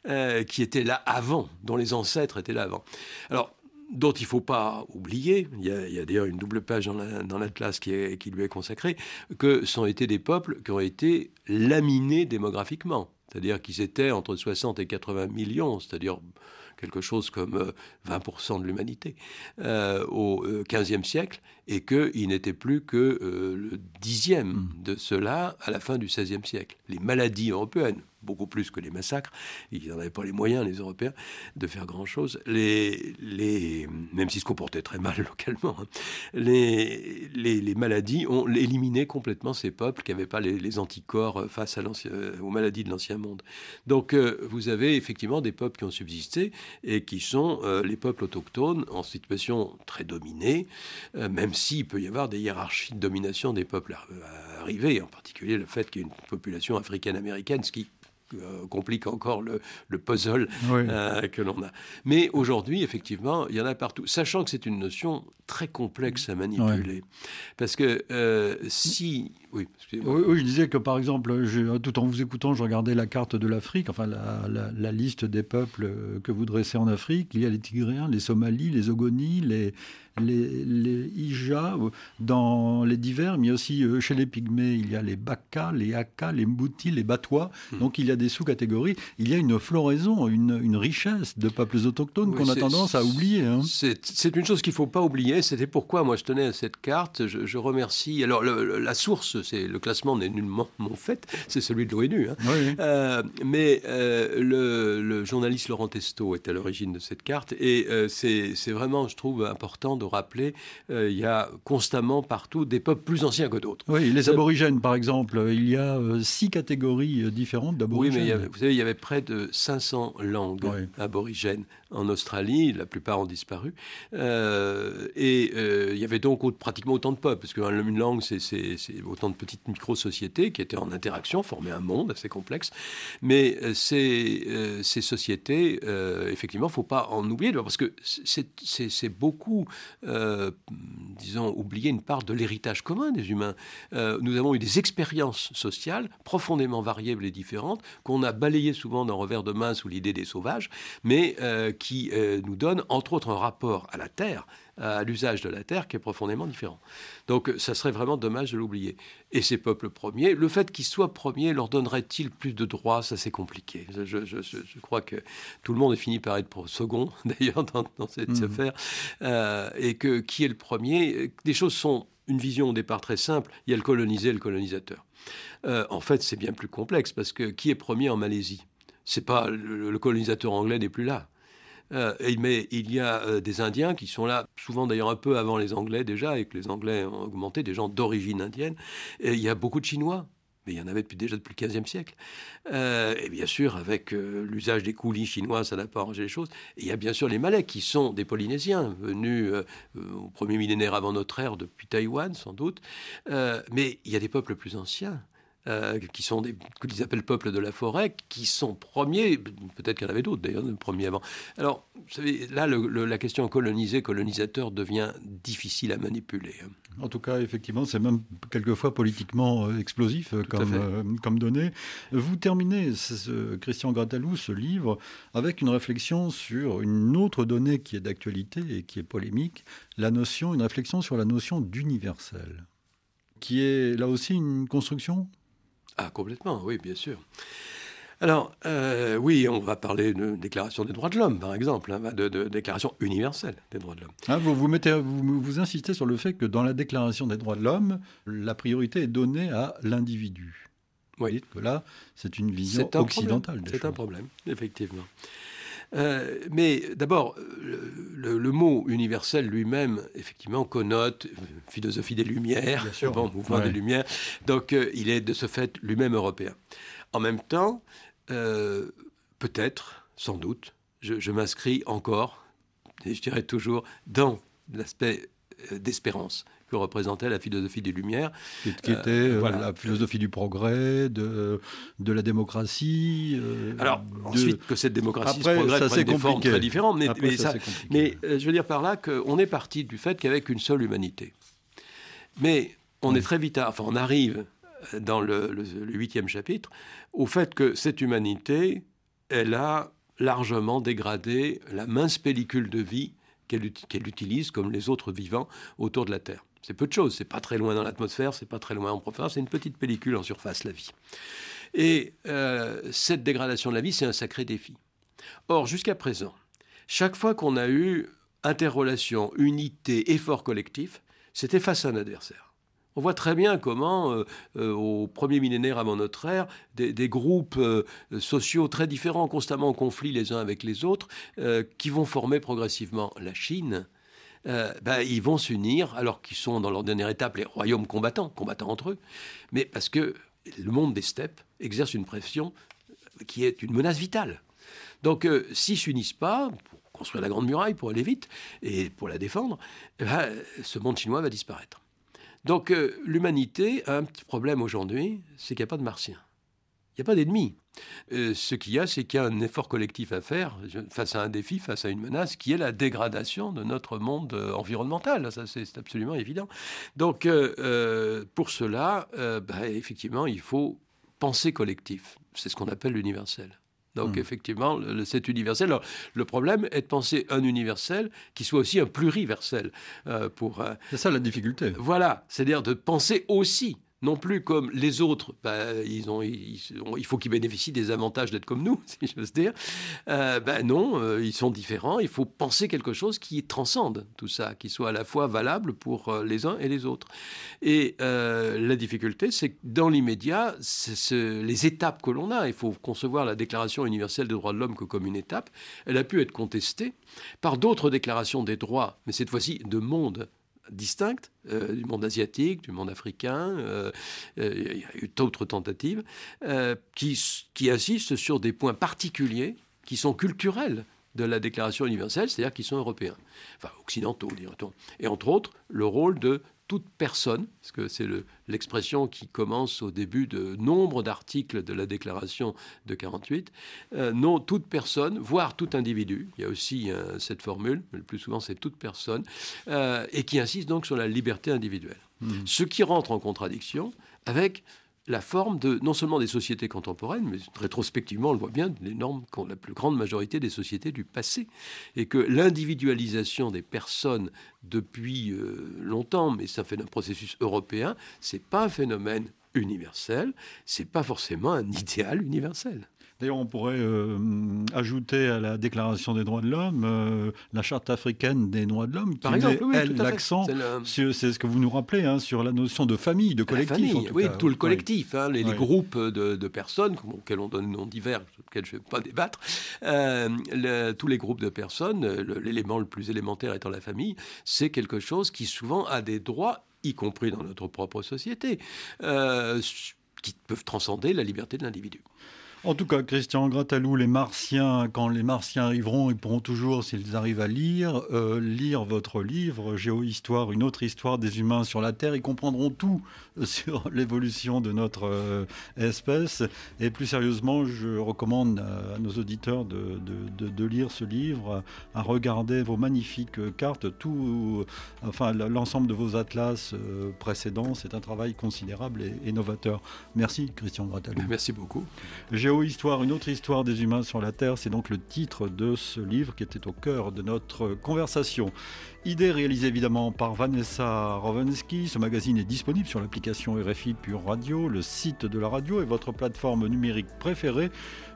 S3: euh, qui étaient là avant, dont les ancêtres étaient là avant. Alors dont il ne faut pas oublier, il y a, d'ailleurs une double page dans l'Atlas qui, lui est consacrée, que sont été des peuples qui ont été laminés démographiquement c'est-à-dire qu'ils étaient entre 60 et 80 millions, c'est-à-dire quelque chose comme 20% euh, de l'humanité euh, au XVe euh, siècle, et qu'il n'était plus que le dixième hmm. de cela à la fin du XVIe siècle. Les maladies européennes, beaucoup plus que les massacres. Ils n'en avaient pas les moyens, les Européens, de faire grand-chose. Les, même s'ils se comportaient très mal localement, hein. les, les, maladies ont éliminé complètement ces peuples qui n'avaient pas les, anticorps face à aux maladies de l'Ancien Monde. Donc euh, vous avez effectivement des peuples qui ont subsisté et qui sont euh, les peuples autochtones en situation très dominée, euh, même s'il peut y avoir des hiérarchies de domination des peuples arrivés, en particulier le fait qu'il y ait une population africaine-américaine, ce qui euh, complique encore le, puzzle euh, que l'on a. Mais aujourd'hui, effectivement, il y en a partout, sachant que c'est une notion très complexe à manipuler. Parce que euh, si oui,
S2: oui, je disais que par exemple, tout en vous écoutant, je regardais la carte de l'Afrique, enfin la, liste des peuples que vous dressez en Afrique. Il y a les Tigréens, les Somalis, les Ogonis, les, les, les Ija dans les divers, mais aussi euh, chez les Pygmées, il y a les Baka, les Aka, les Mbouti, les Batois. Hmm. Donc il y a des sous-catégories. Il y a une floraison, une, richesse de peuples autochtones qu'on a tendance à oublier. Hein.
S3: C'est une chose qu'il ne faut pas oublier. C'était pourquoi moi je tenais à cette carte. Je, remercie. Alors la source, c'est le classement n'est nullement mon fait, c'est celui de l'ONU. Hein. Euh, mais euh, le, journaliste Laurent Testo est à l'origine de cette carte et c'est vraiment, je trouve, important de rappeler, euh, il y a constamment partout des peuples plus anciens que d'autres.
S2: Oui, les aborigènes, par exemple, il y a euh, six catégories euh, différentes d'aborigènes.
S3: Oui, mais vous savez, il y avait près de 500 langues aborigènes en Australie, la plupart ont disparu. et il y avait donc pratiquement autant de peuples, parce qu'une langue, c'est autant de petites micro-sociétés qui étaient en interaction, formaient un monde assez complexe. Mais ces, ces sociétés, effectivement, il ne faut pas en oublier, parce que c'est beaucoup euh, disons, oublier une part de l'héritage commun des humains. Euh, nous avons eu des expériences sociales profondément variables et différentes, qu'on a balayées souvent d'un revers de main sous l'idée des sauvages, mais euh, qui nous donnent, entre autres, un rapport à la Terre à l'usage de la terre qui est profondément différent. Donc ça serait vraiment dommage de l'oublier. Et ces peuples premiers, le fait qu'ils soient premiers leur donnerait-il plus de droits? Ça c'est compliqué. Je, crois que tout le monde est fini par être pour second d'ailleurs dans, cette mmh. affaire. Euh, et que qui est le premier? Des choses sont une vision au départ très simple. Il y a le colonisé et le colonisateur. Euh, en fait c'est bien plus complexe parce que qui est premier en Malaisie? C'est pas le colonisateur anglais n'est plus là. Euh, mais il y a euh, des Indiens qui sont là, souvent d'ailleurs un peu avant les Anglais déjà, et que les Anglais ont augmenté, des gens d'origine indienne. Et il y a beaucoup de Chinois. Mais il y en avait depuis, déjà depuis le XVe siècle. Euh, et bien sûr, avec l'usage des coulis chinois, ça n'a pas arrangé les choses. Il y a bien sûr les Malais, qui sont des Polynésiens, venus au premier millénaire avant notre ère, depuis Taïwan sans doute. mais il y a des peuples plus anciens. Euh, qui sont des qu'ils appellent peuples de la forêt, qui sont premiers, peut-être qu'il y en avait d'autres d'ailleurs, premiers avant. Alors, vous savez, là, la question colonisé, colonisateur devient difficile à manipuler. Hein.
S2: En tout cas, effectivement, c'est même quelquefois politiquement euh, explosif euh, comme, comme donnée. Vous terminez, ce, Christian Gratalou, ce livre, avec une réflexion sur une autre donnée qui est d'actualité et qui est polémique, la notion, une réflexion sur la notion d'universel, qui est là aussi une construction?
S3: Ah, complètement, oui, bien sûr. Alors, euh, oui, on va parler de déclaration des droits de l'homme, par exemple, hein, de, déclaration universelle des droits de l'homme.
S2: Ah, vous, vous, mettez, vous, vous, insistez sur le fait que dans la déclaration des droits de l'homme, la priorité est donnée à l'individu. Oui. Vous dites que là, c'est une vision occidentale.
S3: C'est un problème, effectivement. Euh, mais d'abord, le, mot universel lui-même, effectivement, connote philosophie des Lumières, bon, mouvement des Lumières. Donc, euh, il est de ce fait lui-même européen. En même temps, euh, peut-être, sans doute, je m'inscris encore, et je dirais toujours, dans l'aspect d'espérance que représentait la philosophie des Lumières.
S2: Qui, était euh, euh, la philosophie du progrès, de, de la démocratie.
S3: Euh, Alors, ensuite, que cette démocratie, Après, ce progrès ça, des formes très différentes. Mais, mais, ça, mais je veux dire par là qu'on est parti du fait qu'avec une seule humanité. Mais on est très vite, enfin, on arrive dans le huitième chapitre au fait que cette humanité, elle a largement dégradé la mince pellicule de vie qu'elle utilise comme les autres vivants autour de la Terre. C'est peu de choses, c'est pas très loin dans l'atmosphère, c'est pas très loin en profondeur, c'est une petite pellicule en surface, la vie. Et euh, cette dégradation de la vie, c'est un sacré défi. Or, jusqu'à présent, chaque fois qu'on a eu interrelation, unité, effort collectif, c'était face à un adversaire. On voit très bien comment, euh, euh, au premier millénaire avant notre ère, des, groupes sociaux très différents, constamment en conflit les uns avec les autres, qui vont former progressivement la Chine, euh, ben, ils vont s'unir, alors qu'ils sont dans leur dernière étape les royaumes combattants, combattants entre eux, mais parce que le monde des steppes exerce une pression qui est une menace vitale. Donc euh, s'ils s'unissent pas, pour construire la Grande Muraille, pour aller vite, et pour la défendre, eh ben, ce monde chinois va disparaître. Donc euh, l'humanité a un petit problème aujourd'hui, c'est qu'il n'y a pas de martiens. Il n'y a pas d'ennemis. Euh, ce qu'il y a, c'est qu'il y a un effort collectif à faire face à un défi, face à une menace, qui est la dégradation de notre monde euh, environnemental. Ça, c'est absolument évident. Donc, euh, pour cela, bah, effectivement, il faut penser collectif. C'est ce qu'on appelle l'universel. Donc, hmm. effectivement, c'est universel. Alors, le problème est de penser un universel qui soit aussi un pluriversel. pour,
S2: c'est ça la difficulté.
S3: Voilà, c'est-à-dire de penser aussi non plus comme les autres, bah, ils ont, il faut qu'ils bénéficient des avantages d'être comme nous, si j'ose dire. Euh, ben non, euh, ils sont différents. Il faut penser quelque chose qui transcende tout ça, qui soit à la fois valable pour euh, les uns et les autres. Et la difficulté, c'est que dans l'immédiat, les étapes que l'on a, il faut concevoir la Déclaration universelle des droits de l'homme que comme une étape, elle a pu être contestée par d'autres déclarations des droits, mais cette fois-ci de monde distinctes euh, du monde asiatique, du monde africain. Euh, euh, il y a eu d'autres tentatives qui, qui insistent sur des points particuliers qui sont culturels de la Déclaration universelle, c'est-à-dire qui sont européens, enfin occidentaux, dirait-on. Et entre autres, le rôle de toute personne, parce que c'est l'expression qui commence au début de nombre d'articles de la déclaration de 48, euh, non, toute personne, voire tout individu, il y a aussi euh, cette formule, mais le plus souvent c'est toute personne, euh, et qui insiste donc sur la liberté individuelle. Mmh. Ce qui rentre en contradiction avec la forme de non seulement des sociétés contemporaines, mais rétrospectivement, on le voit bien, qu'ont la plus grande majorité des sociétés du passé. Et que l'individualisation des personnes depuis euh, longtemps, mais ça fait un processus européen, c'est pas un phénomène universel, c'est pas forcément un idéal universel.
S2: D'ailleurs, on pourrait euh, ajouter à la Déclaration des droits de l'homme euh, la Charte africaine des droits de l'homme,
S3: qui Par exemple,
S2: met, l'accent, c'est ce que vous nous rappelez, hein, sur la notion de famille, de collectif.
S3: oui, tout le collectif, hein, les, groupes de, personnes, auxquels on donne des noms divers, lesquels je ne vais pas débattre, euh, tous les groupes de personnes, l'élément le plus élémentaire étant la famille, c'est quelque chose qui souvent a des droits, y compris dans notre propre société, qui peuvent transcender la liberté de l'individu.
S2: En tout cas, Christian Gratalou, les Martiens, quand les Martiens arriveront, ils pourront toujours, s'ils arrivent à lire, euh, lire votre livre, Géohistoire, une autre histoire des humains sur la Terre. Ils comprendront tout sur l'évolution de notre euh, espèce. Et plus sérieusement, je recommande à, nos auditeurs de, de, lire ce livre, à regarder vos magnifiques cartes, tout, enfin l'ensemble de vos atlas euh, précédents. C'est un travail considérable et, novateur. Merci, Christian Gratalou.
S3: Merci beaucoup.
S2: Une autre histoire des humains sur la Terre, c'est donc le titre de ce livre qui était au cœur de notre conversation. Idée réalisée évidemment par Vanessa Rovensky. Ce magazine est disponible sur l'application RFI Pure Radio, le site de la radio et votre plateforme numérique préférée.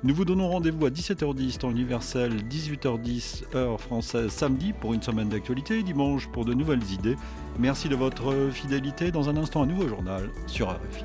S2: Nous vous donnons rendez-vous à 17h10 temps universel, 18h10 heure française samedi pour une semaine d'actualité et dimanche pour de nouvelles idées. Merci de votre fidélité. Dans un instant, un nouveau journal sur RFI.